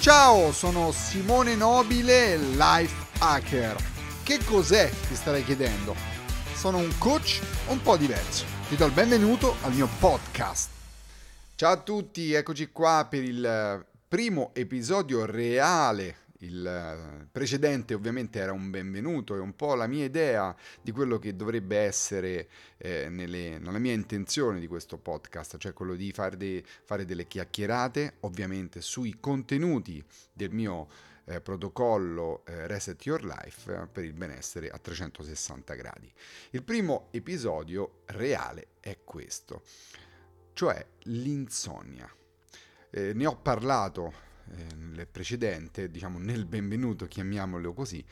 Ciao, sono Simone Nobile, Life Hacker. Che cos'è, ti starei chiedendo? Sono un coach un po' diverso. Ti do il benvenuto al mio podcast. Ciao a tutti, eccoci qua per il primo episodio reale il eh, precedente ovviamente era un benvenuto, è un po' la mia idea di quello che dovrebbe essere eh, nelle, nella mia intenzione di questo podcast, cioè quello di fare, de, fare delle chiacchierate ovviamente sui contenuti del mio eh, protocollo eh, Reset Your Life per il benessere a 360 gradi. Il primo episodio reale è questo, cioè l'insonnia. Eh, ne ho parlato nel precedente, diciamo nel benvenuto, chiamiamolo così,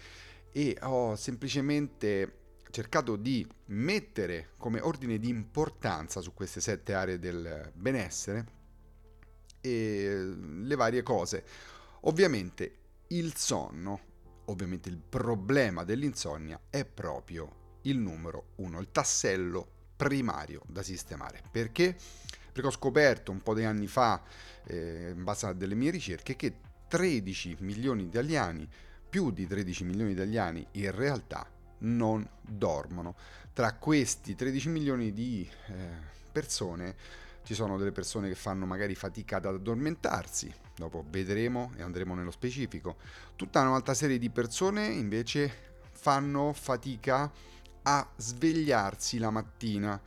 e ho semplicemente cercato di mettere come ordine di importanza su queste sette aree del benessere e le varie cose. Ovviamente il sonno, ovviamente il problema dell'insonnia è proprio il numero uno, il tassello primario da sistemare. Perché? Perché ho scoperto un po' di anni fa eh, in base a delle mie ricerche, che 13 milioni di italiani, più di 13 milioni di italiani in realtà non dormono. Tra questi 13 milioni di eh, persone ci sono delle persone che fanno magari fatica ad addormentarsi, dopo vedremo e andremo nello specifico. Tutta un'altra serie di persone invece fanno fatica a svegliarsi la mattina,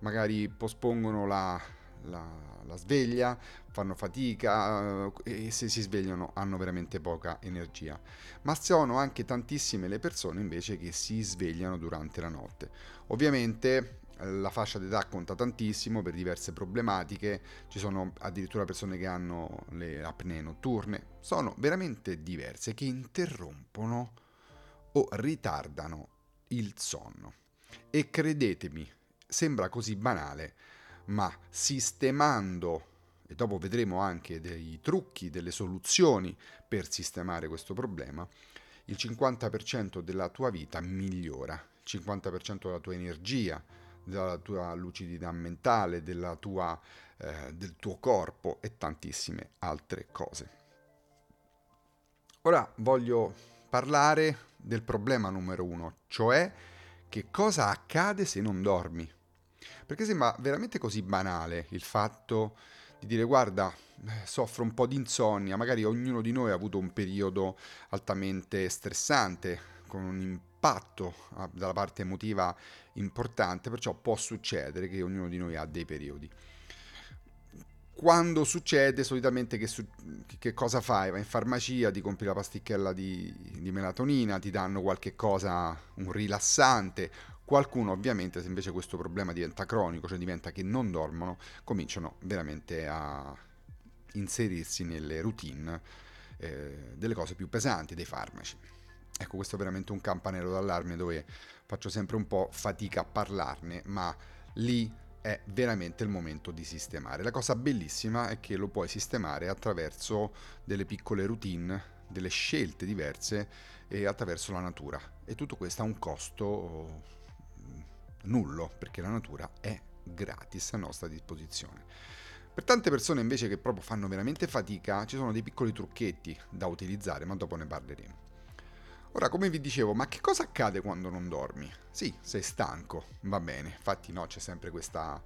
magari pospongono la, la, la sveglia, fanno fatica eh, e se si svegliano hanno veramente poca energia. Ma sono anche tantissime le persone invece che si svegliano durante la notte. Ovviamente eh, la fascia d'età conta tantissimo per diverse problematiche, ci sono addirittura persone che hanno le apnee notturne, sono veramente diverse che interrompono o ritardano il sonno. E credetemi, sembra così banale, ma sistemando, e dopo vedremo anche dei trucchi, delle soluzioni per sistemare questo problema, il 50% della tua vita migliora, il 50% della tua energia, della tua lucidità mentale, tua, eh, del tuo corpo e tantissime altre cose. Ora voglio parlare del problema numero uno, cioè che cosa accade se non dormi. Perché sembra veramente così banale il fatto di dire guarda, eh, soffro un po' di insonnia, magari ognuno di noi ha avuto un periodo altamente stressante, con un impatto ah, dalla parte emotiva importante, perciò può succedere che ognuno di noi ha dei periodi. Quando succede, solitamente che, su- che cosa fai? Vai in farmacia, ti compri la pasticchella di, di melatonina, ti danno qualche cosa, un rilassante, Qualcuno ovviamente se invece questo problema diventa cronico, cioè diventa che non dormono, cominciano veramente a inserirsi nelle routine eh, delle cose più pesanti, dei farmaci. Ecco, questo è veramente un campanello d'allarme dove faccio sempre un po' fatica a parlarne, ma lì è veramente il momento di sistemare. La cosa bellissima è che lo puoi sistemare attraverso delle piccole routine, delle scelte diverse e attraverso la natura. E tutto questo ha un costo nullo, perché la natura è gratis a nostra disposizione. Per tante persone invece che proprio fanno veramente fatica, ci sono dei piccoli trucchetti da utilizzare, ma dopo ne parleremo. Ora, come vi dicevo, ma che cosa accade quando non dormi? Sì, sei stanco, va bene, infatti no, c'è sempre questa...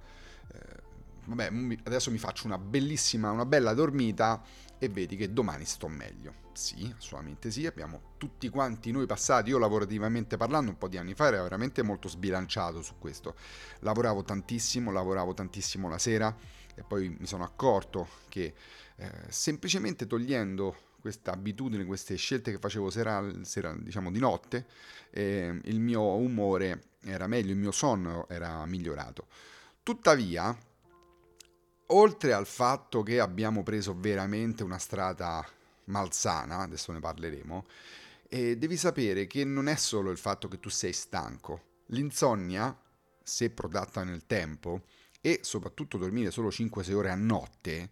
Eh, vabbè, adesso mi faccio una bellissima, una bella dormita e vedi che domani sto meglio. Sì, assolutamente sì, abbiamo tutti quanti noi passati, io lavorativamente parlando un po' di anni fa ero veramente molto sbilanciato su questo. Lavoravo tantissimo, lavoravo tantissimo la sera e poi mi sono accorto che eh, semplicemente togliendo questa abitudine, queste scelte che facevo sera, sera diciamo di notte, eh, il mio umore era meglio, il mio sonno era migliorato. Tuttavia, oltre al fatto che abbiamo preso veramente una strada malsana, adesso ne parleremo, e devi sapere che non è solo il fatto che tu sei stanco. L'insonnia, se prodotta nel tempo, e soprattutto dormire solo 5-6 ore a notte,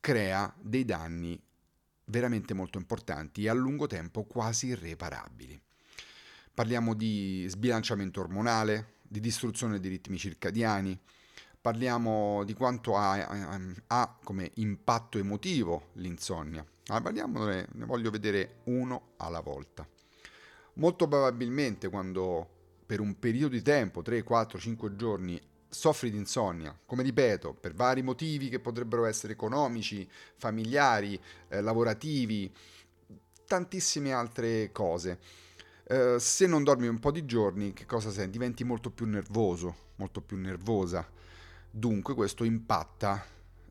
crea dei danni veramente molto importanti e a lungo tempo quasi irreparabili. Parliamo di sbilanciamento ormonale, di distruzione dei ritmi circadiani, parliamo di quanto ha, ha, ha come impatto emotivo l'insonnia. Ma parliamone, ne voglio vedere uno alla volta. Molto probabilmente quando per un periodo di tempo, 3, 4, 5 giorni, soffri di insonnia, come ripeto, per vari motivi che potrebbero essere economici, familiari, eh, lavorativi, tantissime altre cose. Eh, se non dormi un po' di giorni, che cosa sei? Diventi molto più nervoso, molto più nervosa. Dunque questo impatta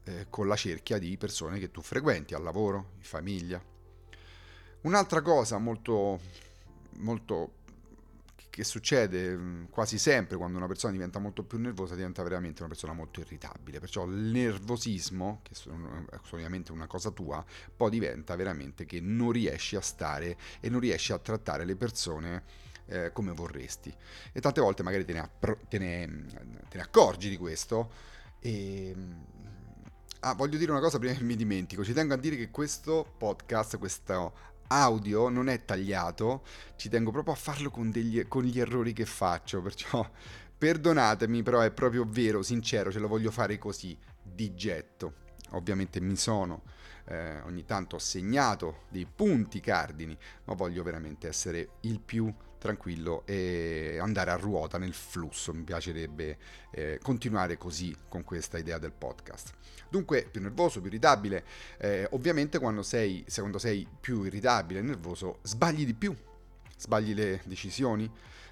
eh, con la cerchia di persone che tu frequenti al lavoro, in famiglia. Un'altra cosa molto, molto che succede mm, quasi sempre quando una persona diventa molto più nervosa, diventa veramente una persona molto irritabile. Perciò il nervosismo, che è solamente una cosa tua, poi diventa veramente che non riesci a stare e non riesci a trattare le persone eh, come vorresti. E tante volte magari te ne, appro- te ne, te ne accorgi di questo e... Mm, ah, voglio dire una cosa prima che mi dimentico. Ci tengo a dire che questo podcast, questo audio non è tagliato, ci tengo proprio a farlo con, degli, con gli errori che faccio, perciò perdonatemi, però è proprio vero, sincero, ce lo voglio fare così, di getto. Ovviamente mi sono eh, ogni tanto segnato dei punti cardini, ma voglio veramente essere il più tranquillo e andare a ruota nel flusso. Mi piacerebbe eh, continuare così con questa idea del podcast. Dunque, più nervoso, più irritabile. Eh, ovviamente quando sei, quando sei più irritabile e nervoso, sbagli di più. Sbagli le decisioni,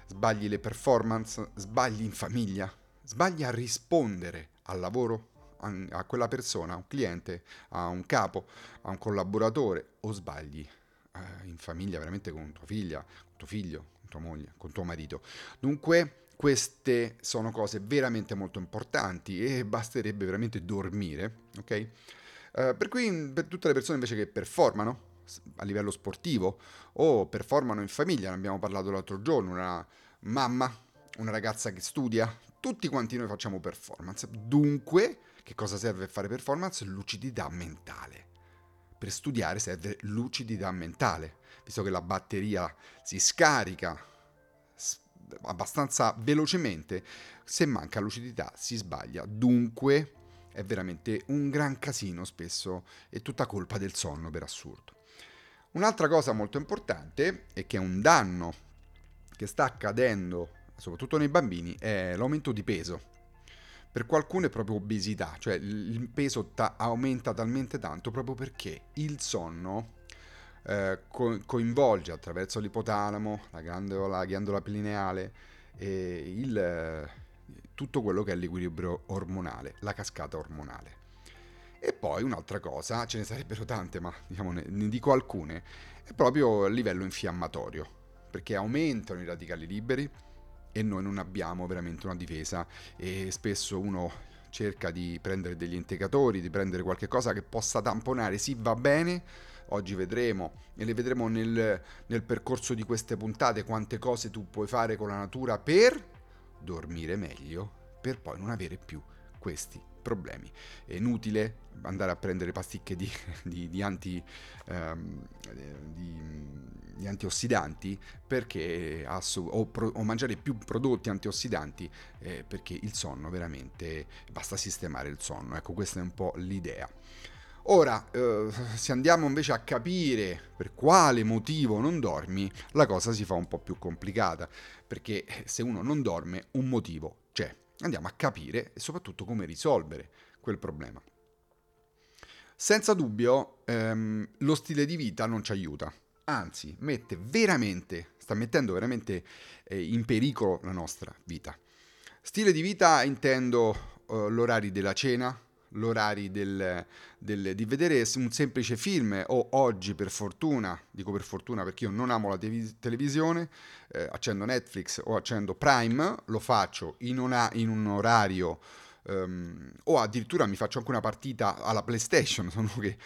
sbagli le performance, sbagli in famiglia, sbagli a rispondere al lavoro, a quella persona, a un cliente, a un capo, a un collaboratore o sbagli eh, in famiglia veramente con tua figlia, con tuo figlio, tua moglie, con tuo marito. Dunque queste sono cose veramente molto importanti e basterebbe veramente dormire, ok? Uh, per cui per tutte le persone invece che performano a livello sportivo o performano in famiglia, ne abbiamo parlato l'altro giorno, una mamma, una ragazza che studia, tutti quanti noi facciamo performance. Dunque, che cosa serve a fare performance? Lucidità mentale. Per studiare serve lucidità mentale, visto che la batteria si scarica abbastanza velocemente, se manca lucidità si sbaglia. Dunque è veramente un gran casino spesso e tutta colpa del sonno per assurdo. Un'altra cosa molto importante e che è un danno che sta accadendo soprattutto nei bambini è l'aumento di peso. Per qualcuno è proprio obesità, cioè il peso ta- aumenta talmente tanto proprio perché il sonno eh, co- coinvolge attraverso l'ipotalamo, la ghiandola, la ghiandola pineale e il, eh, tutto quello che è l'equilibrio ormonale, la cascata ormonale. E poi un'altra cosa, ce ne sarebbero tante, ma diciamo ne, ne dico alcune, è proprio il livello infiammatorio, perché aumentano i radicali liberi e noi non abbiamo veramente una difesa e spesso uno cerca di prendere degli indicatori, di prendere qualche cosa che possa tamponare, sì va bene, oggi vedremo e le vedremo nel, nel percorso di queste puntate quante cose tu puoi fare con la natura per dormire meglio, per poi non avere più questi problemi. È inutile andare a prendere pasticche di, di, di, anti, um, di, antiossidanti perché, o, pro, o, mangiare più prodotti antiossidanti eh, perché il sonno veramente basta sistemare il sonno. Ecco, questa è un po' l'idea. Ora, eh, se andiamo invece a capire per quale motivo non dormi, la cosa si fa un po' più complicata, perché se uno non dorme, un motivo c'è. Andiamo a capire e soprattutto come risolvere quel problema. Senza dubbio, ehm, lo stile di vita non ci aiuta, anzi, mette veramente, sta mettendo veramente eh, in pericolo la nostra vita. Stile di vita intendo eh, l'orario della cena, l'orario del, del, di vedere un semplice film o oggi per fortuna, dico per fortuna perché io non amo la te- televisione, eh, accendo Netflix o accendo Prime, lo faccio in, una, in un orario um, o addirittura mi faccio anche una partita alla PlayStation, sono che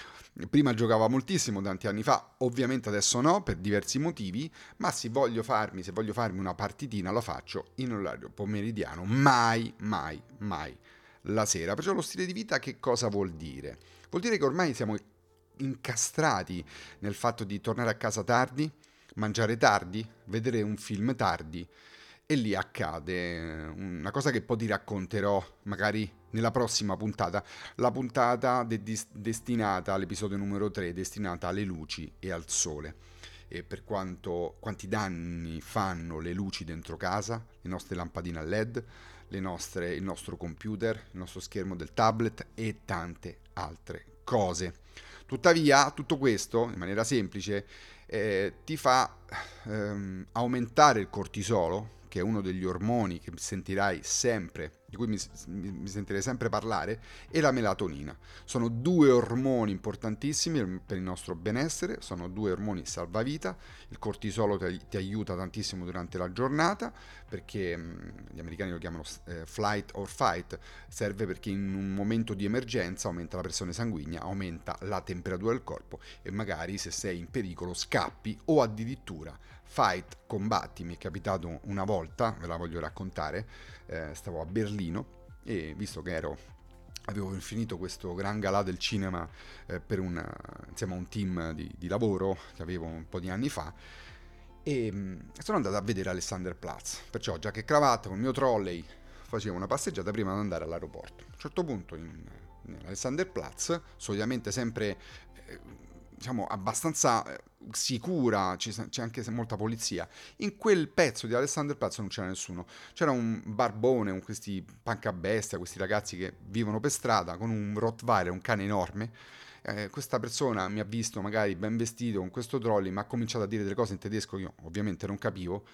prima giocavo moltissimo tanti anni fa, ovviamente adesso no per diversi motivi, ma se voglio farmi, se voglio farmi una partitina la faccio in orario pomeridiano, mai, mai, mai la sera. Perciò lo stile di vita che cosa vuol dire? Vuol dire che ormai siamo incastrati nel fatto di tornare a casa tardi, mangiare tardi, vedere un film tardi e lì accade una cosa che poi ti racconterò magari nella prossima puntata, la puntata de- destinata all'episodio numero 3, destinata alle luci e al sole. E per quanto, quanti danni fanno le luci dentro casa, le nostre lampadine a LED, nostre, il nostro computer, il nostro schermo del tablet e tante altre cose. Tuttavia, tutto questo, in maniera semplice, eh, ti fa ehm, aumentare il cortisolo, che è uno degli ormoni che sentirai sempre di cui mi, mi, sentirei sempre parlare, e la melatonina. Sono due ormoni importantissimi per il nostro benessere, sono due ormoni salvavita, il cortisolo ti, ti aiuta tantissimo durante la giornata, perché mh, gli americani lo chiamano eh, flight or fight, serve perché in un momento di emergenza aumenta la pressione sanguigna, aumenta la temperatura del corpo e magari se sei in pericolo scappi o addirittura fight, combatti, mi è capitato una volta, ve la voglio raccontare, eh, stavo a Berlino e visto che ero avevo finito questo gran galà del cinema eh, per una, insieme a un team di, di, lavoro che avevo un po' di anni fa e mh, mm, sono andato a vedere Alexanderplatz perciò già che cravatta con il mio trolley facevo una passeggiata prima di andare all'aeroporto. A un certo punto in, in Alexanderplatz solitamente sempre eh, diciamo abbastanza eh, sicura, c'è anche molta polizia. In quel pezzo di Alexanderplatz non c'era nessuno. C'era un barbone, un, questi pancabestia, questi ragazzi che vivono per strada con un Rottweiler, un cane enorme. Eh, questa persona mi ha visto magari ben vestito con questo trolley, ma ha cominciato a dire delle cose in tedesco che io ovviamente non capivo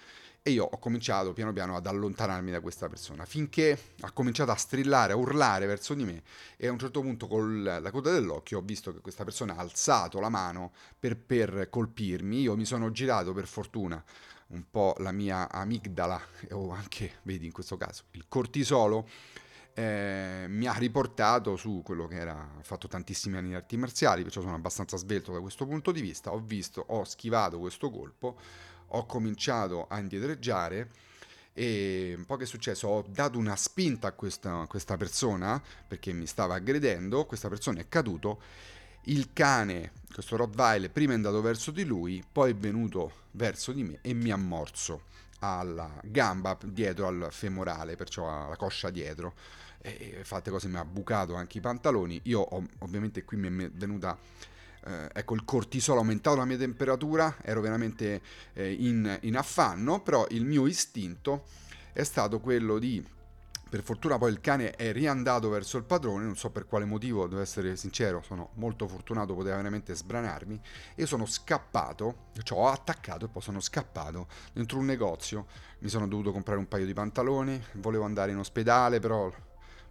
e io ho cominciato piano piano ad allontanarmi da questa persona, finché ha cominciato a strillare, a urlare verso di me e a un certo punto con la coda dell'occhio ho visto che questa persona ha alzato la mano per, per colpirmi, io mi sono girato per fortuna un po' la mia amigdala o anche, vedi in questo caso, il cortisolo eh, mi ha riportato su quello che era ho fatto tantissimi anni di arti marziali, perciò sono abbastanza svelto da questo punto di vista, ho visto, ho schivato questo colpo ho cominciato a indietreggiare e un po' che è successo? Ho dato una spinta a questa, questa persona perché mi stava aggredendo, questa persona è caduto, il cane, questo Rottweiler, prima è andato verso di lui, poi è venuto verso di me e mi ha morso alla gamba dietro al femorale, perciò alla coscia dietro. E fatte cose mi ha bucato anche i pantaloni. Io ho, ovviamente qui mi è venuta eh, ecco il cortisolo ha aumentato la mia temperatura, ero veramente eh, in, in affanno, però il mio istinto è stato quello di per fortuna poi il cane è riandato verso il padrone, non so per quale motivo, devo essere sincero, sono molto fortunato, poteva veramente sbranarmi e sono scappato, cioè ho attaccato e poi sono scappato dentro un negozio, mi sono dovuto comprare un paio di pantaloni, volevo andare in ospedale, però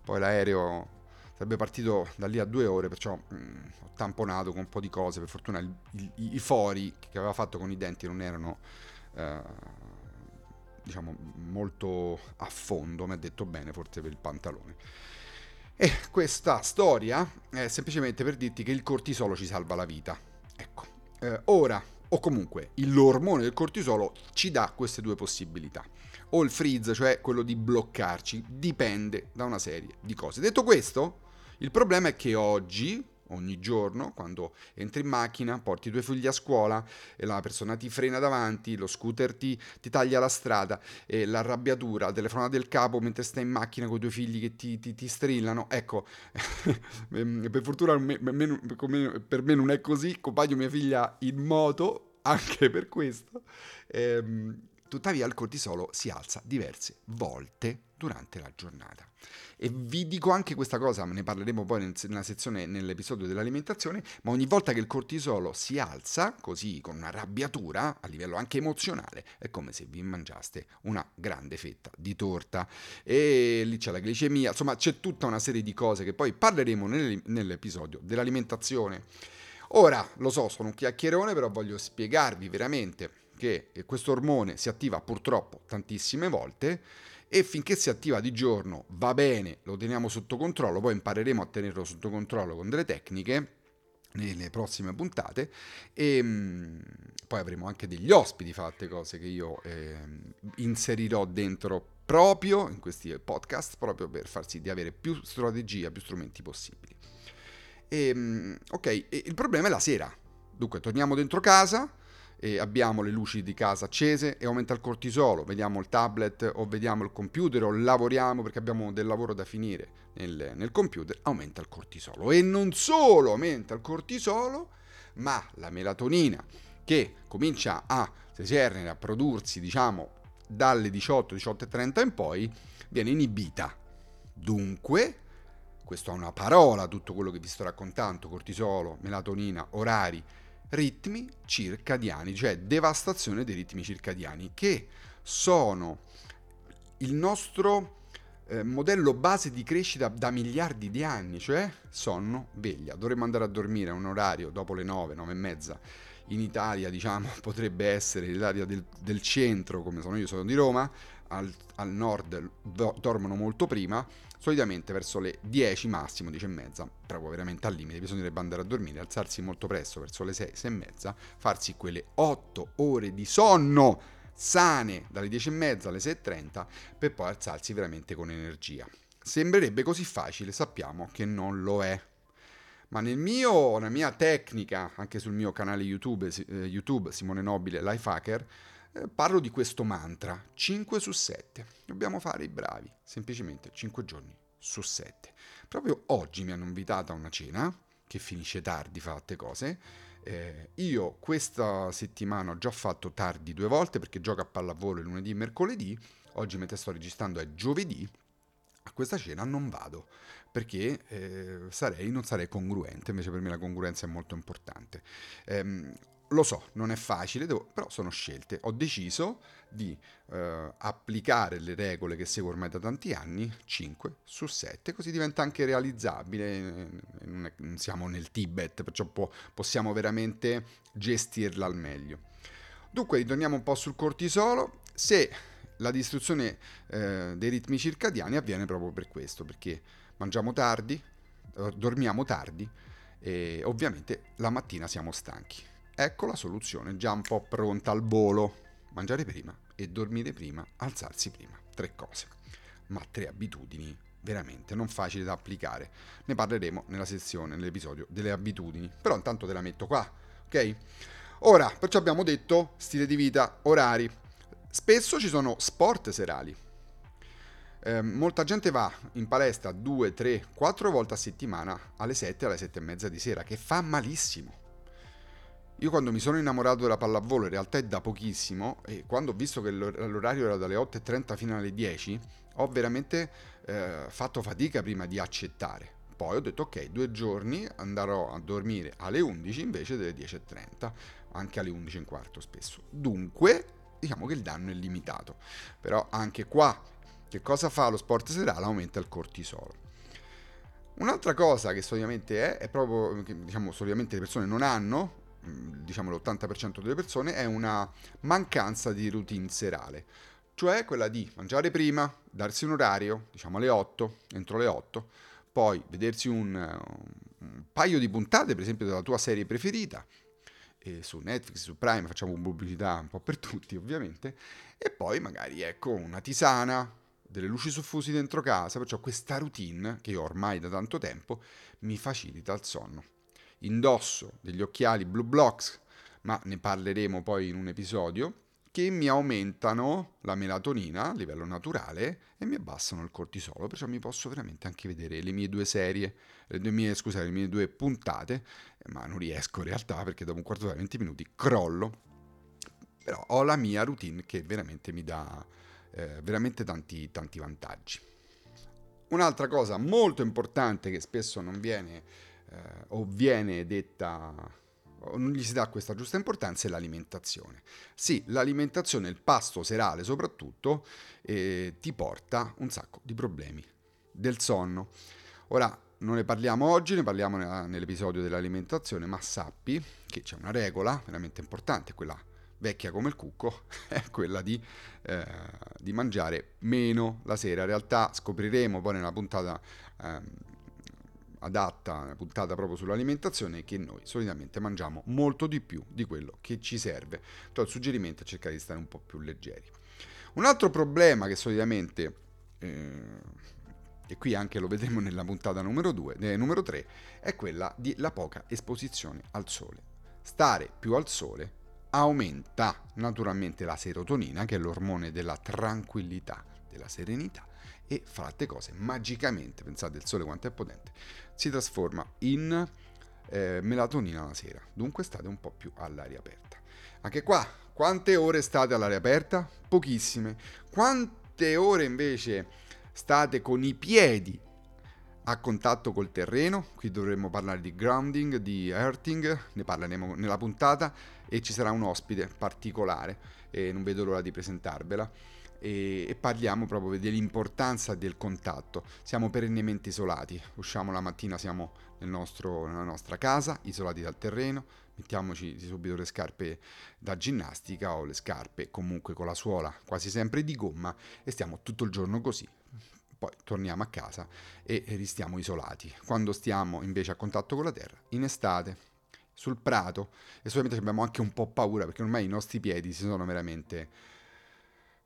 poi l'aereo sarebbe partito da lì a due ore, perciò mh, mm, ho tamponato con un po' di cose. Per fortuna il, il, i fori che aveva fatto con i denti non erano, eh, diciamo, molto a fondo, mi ha detto bene, forse per il pantalone. E questa storia è semplicemente per dirti che il cortisolo ci salva la vita. Ecco, eh, ora, o comunque l'ormone del cortisolo ci dà queste due possibilità. O il freeze, cioè quello di bloccarci, dipende da una serie di cose. Detto questo, il problema è che oggi, ogni giorno, quando entri in macchina, porti i tuoi figli a scuola e la persona ti frena davanti, lo scooter ti, ti taglia la strada, e l'arrabbiatura, la telefonata del capo mentre stai in macchina con i tuoi figli che ti, ti, ti strillano. Ecco, per fortuna per me non è così, accompagno mia figlia in moto anche per questo. Ehm, tuttavia il cortisolo si alza diverse volte durante la giornata. E vi dico anche questa cosa, ne parleremo poi nella sezione, nell'episodio dell'alimentazione, ma ogni volta che il cortisolo si alza, così con una rabbiatura a livello anche emozionale, è come se vi mangiaste una grande fetta di torta. E lì c'è la glicemia, insomma c'è tutta una serie di cose che poi parleremo nell'episodio dell'alimentazione. Ora, lo so, sono un chiacchierone, però voglio spiegarvi veramente che questo ormone si attiva purtroppo tantissime volte e finché si attiva di giorno va bene, lo teniamo sotto controllo, poi impareremo a tenerlo sotto controllo con delle tecniche nelle prossime puntate e mh, mm, poi avremo anche degli ospiti fatte cose che io eh, inserirò dentro proprio in questi podcast proprio per far sì di avere più strategia, più strumenti possibili. E, mh, ok, e il problema è la sera. Dunque, torniamo dentro casa, e abbiamo le luci di casa accese e aumenta il cortisolo, vediamo il tablet o vediamo il computer o lavoriamo perché abbiamo del lavoro da finire nel, nel computer, aumenta il cortisolo. E non solo aumenta il cortisolo, ma la melatonina che comincia a a prodursi, diciamo, dalle 18, 18.30 in poi, viene inibita. Dunque, questo ha una parola, tutto quello che vi sto raccontando, cortisolo, melatonina, orari, ritmi circadiani, cioè devastazione dei ritmi circadiani, che sono il nostro eh, modello base di crescita da miliardi di anni, cioè sonno, veglia. Dovremmo andare a dormire a un orario dopo le 9, 9 e mezza. In Italia, diciamo, potrebbe essere l'area del, del centro, come sono io, sono di Roma, al, al nord do, dormono molto prima, solitamente verso le 10 massimo, 10 e mezza, proprio veramente al limite, bisognerebbe andare a dormire, alzarsi molto presto verso le 6, 6 e mezza, farsi quelle 8 ore di sonno sane dalle 10 e mezza alle 6.30 per poi alzarsi veramente con energia. Sembrerebbe così facile, sappiamo che non lo è. Ma nel mio, nella mia tecnica, anche sul mio canale YouTube, eh, YouTube Simone Nobile Lifehacker, eh, parlo di questo mantra, 5 su 7. Dobbiamo fare i bravi, semplicemente 5 giorni su 7. Proprio oggi mi hanno invitato a una cena, che finisce tardi, fatte cose, eh, io questa settimana ho già fatto tardi due volte perché gioco a pallavolo lunedì e mercoledì, oggi mentre sto registrando è giovedì, a questa cena non vado perché eh, sarei, non sarei congruente, invece per me la congruenza è molto importante. Eh, lo so, non è facile, devo, però sono scelte. Ho deciso di eh, applicare le regole che seguo ormai da tanti anni, 5 su 7, così diventa anche realizzabile. Non, è, non siamo nel Tibet, perciò po- possiamo veramente gestirla al meglio. Dunque, ritorniamo un po' sul cortisolo. Se la distruzione eh, dei ritmi circadiani avviene proprio per questo, perché mangiamo tardi, eh, dormiamo tardi e ovviamente la mattina siamo stanchi. Ecco la soluzione, già un po' pronta al volo. Mangiare prima e dormire prima, alzarsi prima. Tre cose. Ma tre abitudini veramente non facili da applicare. Ne parleremo nella sezione, nell'episodio delle abitudini. Però intanto te la metto qua, ok? Ora, perciò abbiamo detto stile di vita, orari. Spesso ci sono sport serali. Eh, molta gente va in palestra 2, 3, 4 volte a settimana alle 7 alle 7 e mezza di sera, che fa malissimo io quando mi sono innamorato della pallavolo, in realtà è da pochissimo, e quando ho visto che l'orario era dalle 8.30 fino alle 10, ho veramente eh, fatto fatica prima di accettare. Poi ho detto ok, due giorni andrò a dormire alle 11 invece delle 10.30, anche alle 11.15 spesso. Dunque, diciamo che il danno è limitato. Però anche qua, che cosa fa lo sport serale? Aumenta il cortisolo. Un'altra cosa che solitamente è, è proprio, che diciamo solitamente le persone non hanno, diciamo l'80% delle persone, è una mancanza di routine serale. Cioè quella di mangiare prima, darsi un orario, diciamo alle 8, entro le 8, poi vedersi un, un paio di puntate, per esempio, della tua serie preferita, su Netflix, su Prime, facciamo pubblicità un po' per tutti ovviamente, e poi magari ecco una tisana, delle luci soffusi dentro casa, perciò questa routine che io ormai da tanto tempo mi facilita il sonno indosso degli occhiali Blue Blocks, ma ne parleremo poi in un episodio, che mi aumentano la melatonina a livello naturale e mi abbassano il cortisolo, perciò mi posso veramente anche vedere le mie due serie, le mie, scusate, le mie due puntate, ma non riesco in realtà perché dopo un quarto d'ora, 20 minuti crollo. Però ho la mia routine che veramente mi dà eh, veramente tanti, tanti vantaggi. Un'altra cosa molto importante che spesso non viene eh, o viene detta non gli si dà questa giusta importanza è l'alimentazione. Sì, l'alimentazione, il pasto serale soprattutto, eh, ti porta un sacco di problemi del sonno. Ora, non ne parliamo oggi, ne parliamo nell'episodio dell'alimentazione, ma sappi che c'è una regola veramente importante, quella vecchia come il cucco, è quella di, eh, di mangiare meno la sera. In realtà scopriremo poi nella puntata... Eh, adatta, puntata proprio sull'alimentazione, che noi solitamente mangiamo molto di più di quello che ci serve. Però il suggerimento è cercare di stare un po' più leggeri. Un altro problema che solitamente, eh, e qui anche lo vedremo nella puntata numero 2, eh, numero 3, è quella della poca esposizione al sole. Stare più al sole aumenta naturalmente la serotonina, che è l'ormone della tranquillità, della serenità, e fra altre cose, magicamente, pensate il sole quanto è potente, si trasforma in eh, melatonina la sera. Dunque state un po' più all'aria aperta. Anche qua, quante ore state all'aria aperta? Pochissime. Quante ore invece state con i piedi a contatto col terreno, qui dovremmo parlare di grounding, di earthing, ne parleremo nella puntata e ci sarà un ospite particolare e non vedo l'ora di presentarvela e, e parliamo proprio dell'importanza del contatto. Siamo perennemente isolati, usciamo la mattina, siamo nel nostro, nella nostra casa, isolati dal terreno, mettiamoci subito le scarpe da ginnastica o le scarpe comunque con la suola quasi sempre di gomma e stiamo tutto il giorno così, poi torniamo a casa e restiamo isolati. Quando stiamo invece a contatto con la terra, in estate, sul prato, e solamente abbiamo anche un po' paura perché ormai i nostri piedi si sono veramente,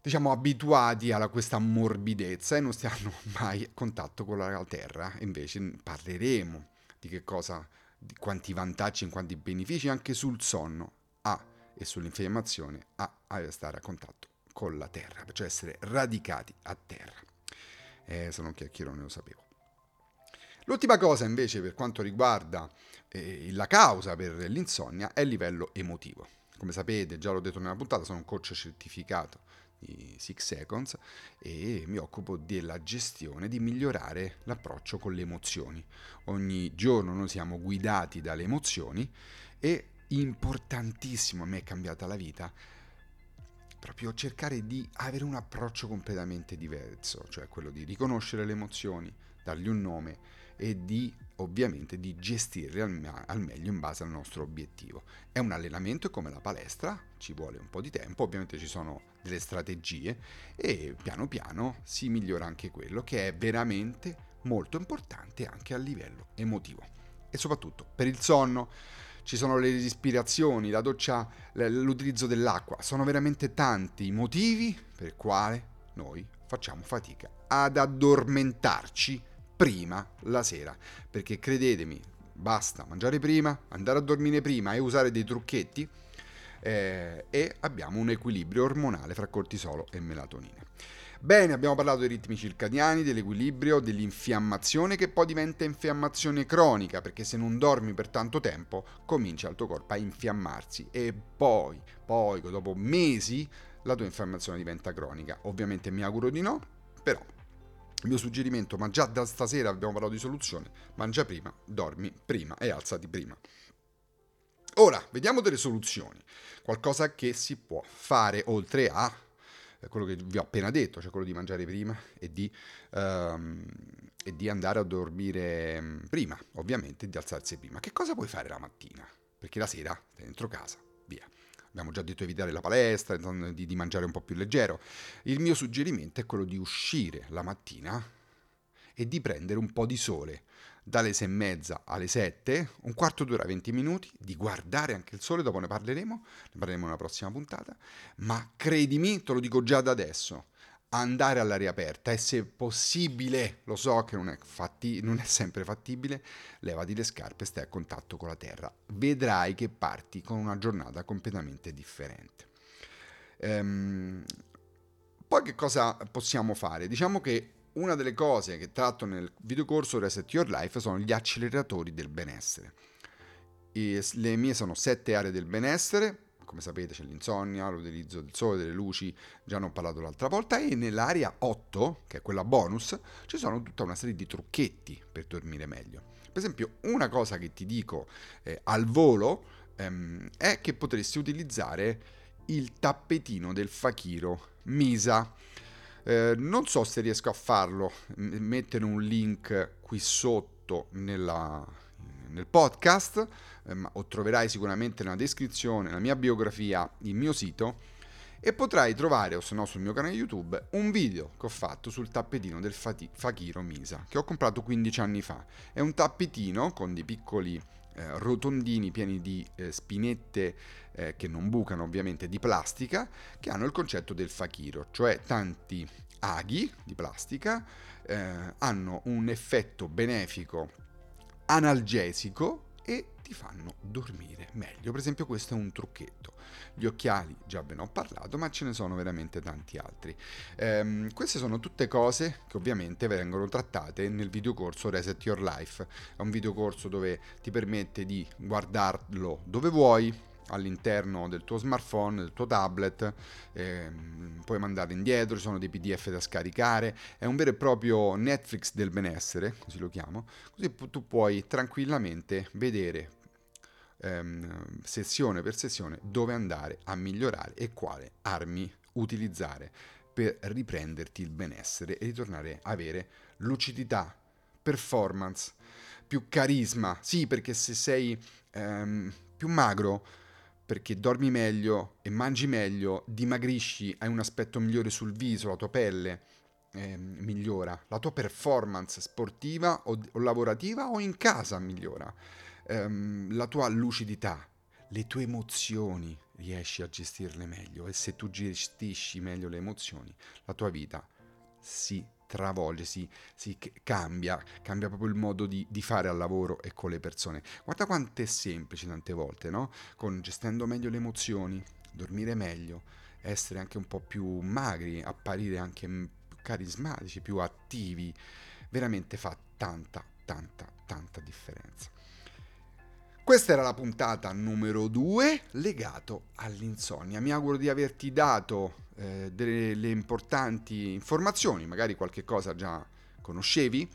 diciamo, abituati a questa morbidezza e non stiamo mai a contatto con la terra. Invece parleremo di che cosa, di quanti vantaggi e quanti benefici anche sul sonno ha e sull'infiammazione ha a stare a contatto con la terra, cioè essere radicati a terra. Eh, se non chiacchierone lo sapevo. L'ultima cosa invece per quanto riguarda eh, la causa per l'insonnia è il livello emotivo. Come sapete, già l'ho detto nella puntata, sono un coach certificato di Six Seconds e mi occupo della gestione, di migliorare l'approccio con le emozioni. Ogni giorno noi siamo guidati dalle emozioni e importantissimo, a me è cambiata la vita, proprio cercare di avere un approccio completamente diverso, cioè quello di riconoscere le emozioni, dargli un nome e di ovviamente di gestirle al, al, meglio in base al nostro obiettivo. È un allenamento come la palestra, ci vuole un po' di tempo, ovviamente ci sono delle strategie e piano piano si migliora anche quello che è veramente molto importante anche a livello emotivo e soprattutto per il sonno. Ci sono le respirazioni, la doccia, l'utilizzo dell'acqua, sono veramente tanti i motivi per i quali noi facciamo fatica ad addormentarci prima la sera, perché credetemi, basta mangiare prima, andare a dormire prima e usare dei trucchetti eh, e abbiamo un equilibrio ormonale fra cortisolo e melatonina. Bene, abbiamo parlato dei ritmi circadiani, dell'equilibrio, dell'infiammazione che poi diventa infiammazione cronica, perché se non dormi per tanto tempo comincia il tuo corpo a infiammarsi e poi, poi dopo mesi la tua infiammazione diventa cronica. Ovviamente mi auguro di no, però il mio suggerimento, ma già da stasera abbiamo parlato di soluzione, mangia prima, dormi prima e alzati prima. Ora, vediamo delle soluzioni, qualcosa che si può fare oltre a quello che vi ho appena detto, cioè quello di mangiare prima e di, um, e di andare a dormire mm, prima, ovviamente, di alzarsi prima. Che cosa puoi fare la mattina? Perché la sera stai dentro casa, via. Abbiamo già detto evitare la palestra, di, di mangiare un po' più leggero. Il mio suggerimento è quello di uscire la mattina e di prendere un po' di sole dalle 6 e mezza alle 7, un quarto d'ora, 20 minuti, di guardare anche il sole, dopo ne parleremo, ne parleremo nella prossima puntata, ma credimi, te lo dico già da adesso, andare all'aria aperta e se possibile, lo so che non è, fatti, non è sempre fattibile, levati le scarpe e stai a contatto con la terra. Vedrai che parti con una giornata completamente differente. Ehm, poi che cosa possiamo fare? Diciamo che una delle cose che tratto nel videocorso Reset Your Life sono gli acceleratori del benessere. E le mie sono sette aree del benessere, come sapete c'è l'insonnia, l'utilizzo del sole, delle luci, già ne ho parlato l'altra volta, e nell'area 8, che è quella bonus, ci sono tutta una serie di trucchetti per dormire meglio. Per esempio, una cosa che ti dico eh, al volo ehm, è che potresti utilizzare il tappetino del fakiro Misa eh, non so se riesco a farlo, mettere un link qui sotto nella, nel podcast, eh, o troverai sicuramente nella descrizione, nella mia biografia, il mio sito e potrai trovare, o se no sul mio canale YouTube, un video che ho fatto sul tappetino del Fati- Fakiro Misa, che ho comprato 15 anni fa. È un tappetino con dei piccoli eh, rotondini pieni di eh, spinette eh, che non bucano ovviamente di plastica, che hanno il concetto del fakiro, cioè tanti aghi di plastica eh, hanno un effetto benefico analgesico e ti fanno dormire meglio. Per esempio questo è un trucchetto. Gli occhiali, già ve ne ho parlato, ma ce ne sono veramente tanti altri. Ehm, queste sono tutte cose che ovviamente vengono trattate nel videocorso Reset Your Life. È un videocorso dove ti permette di guardarlo dove vuoi, all'interno del tuo smartphone, del tuo tablet, ehm, puoi mandare indietro, ci sono dei PDF da scaricare, è un vero e proprio Netflix del benessere, così lo chiamo, così tu puoi tranquillamente vedere ehm, sessione per sessione dove andare a migliorare e quale armi utilizzare per riprenderti il benessere e ritornare a avere lucidità, performance, più carisma. Sì, perché se sei ehm, più magro perché dormi meglio e mangi meglio, dimagrisci, hai un aspetto migliore sul viso, la tua pelle eh, migliora, la tua performance sportiva o, o, lavorativa o in casa migliora, ehm, la tua lucidità, le tue emozioni riesci a gestirle meglio e se tu gestisci meglio le emozioni, la tua vita si travolge, si, si cambia, cambia proprio il modo di, di, fare al lavoro e con le persone. Guarda quanto è semplice tante volte, no? Con gestendo meglio le emozioni, dormire meglio, essere anche un po' più magri, apparire anche più carismatici, più attivi, veramente fa tanta, tanta, tanta differenza. Questa era la puntata numero 2 legato all'insonnia. Mi auguro di averti dato eh, delle importanti informazioni, magari qualche cosa già conoscevi,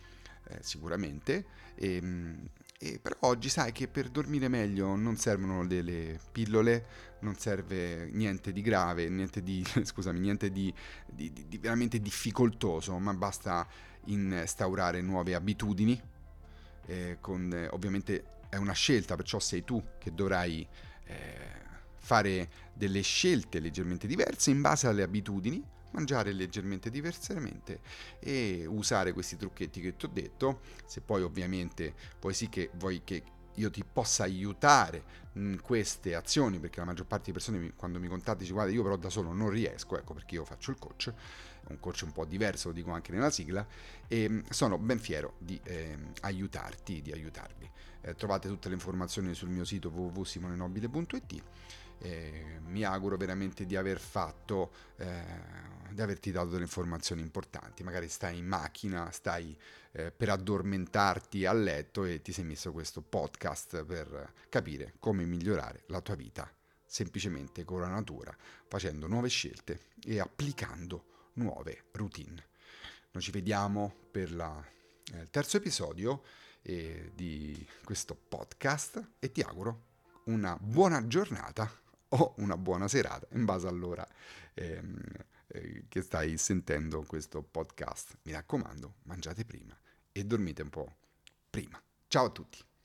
eh, sicuramente, e, ehm, e però oggi sai che per dormire meglio non servono delle pillole, non serve niente di grave, niente di, scusami, niente di, di, di veramente difficoltoso, ma basta instaurare nuove abitudini, eh, con, eh, ovviamente è una scelta, perciò sei tu che dovrai eh, fare delle scelte leggermente diverse in base alle abitudini, mangiare leggermente diversamente e usare questi trucchetti che ti ho detto. Se poi ovviamente vuoi sì che vuoi che io ti possa aiutare in queste azioni, perché la maggior parte delle persone quando mi contatti dice guarda io però da solo non riesco, ecco perché io faccio il coach, un coach un po' diverso, lo dico anche nella sigla, e sono ben fiero di eh, aiutarti, di aiutarvi. Eh, trovate tutte le informazioni sul mio sito www.simonenobile.it eh, mi auguro veramente di aver fatto, eh, di averti dato delle informazioni importanti. Magari stai in macchina, stai eh, per addormentarti a letto e ti sei messo questo podcast per capire come migliorare la tua vita semplicemente con la natura, facendo nuove scelte e applicando nuove routine. Noi ci vediamo per la, eh, il terzo episodio eh, di questo podcast e ti auguro una buona giornata o una buona serata in base all'ora ehm, eh, che stai sentendo questo podcast. Mi raccomando, mangiate prima e dormite un po' prima. Ciao a tutti!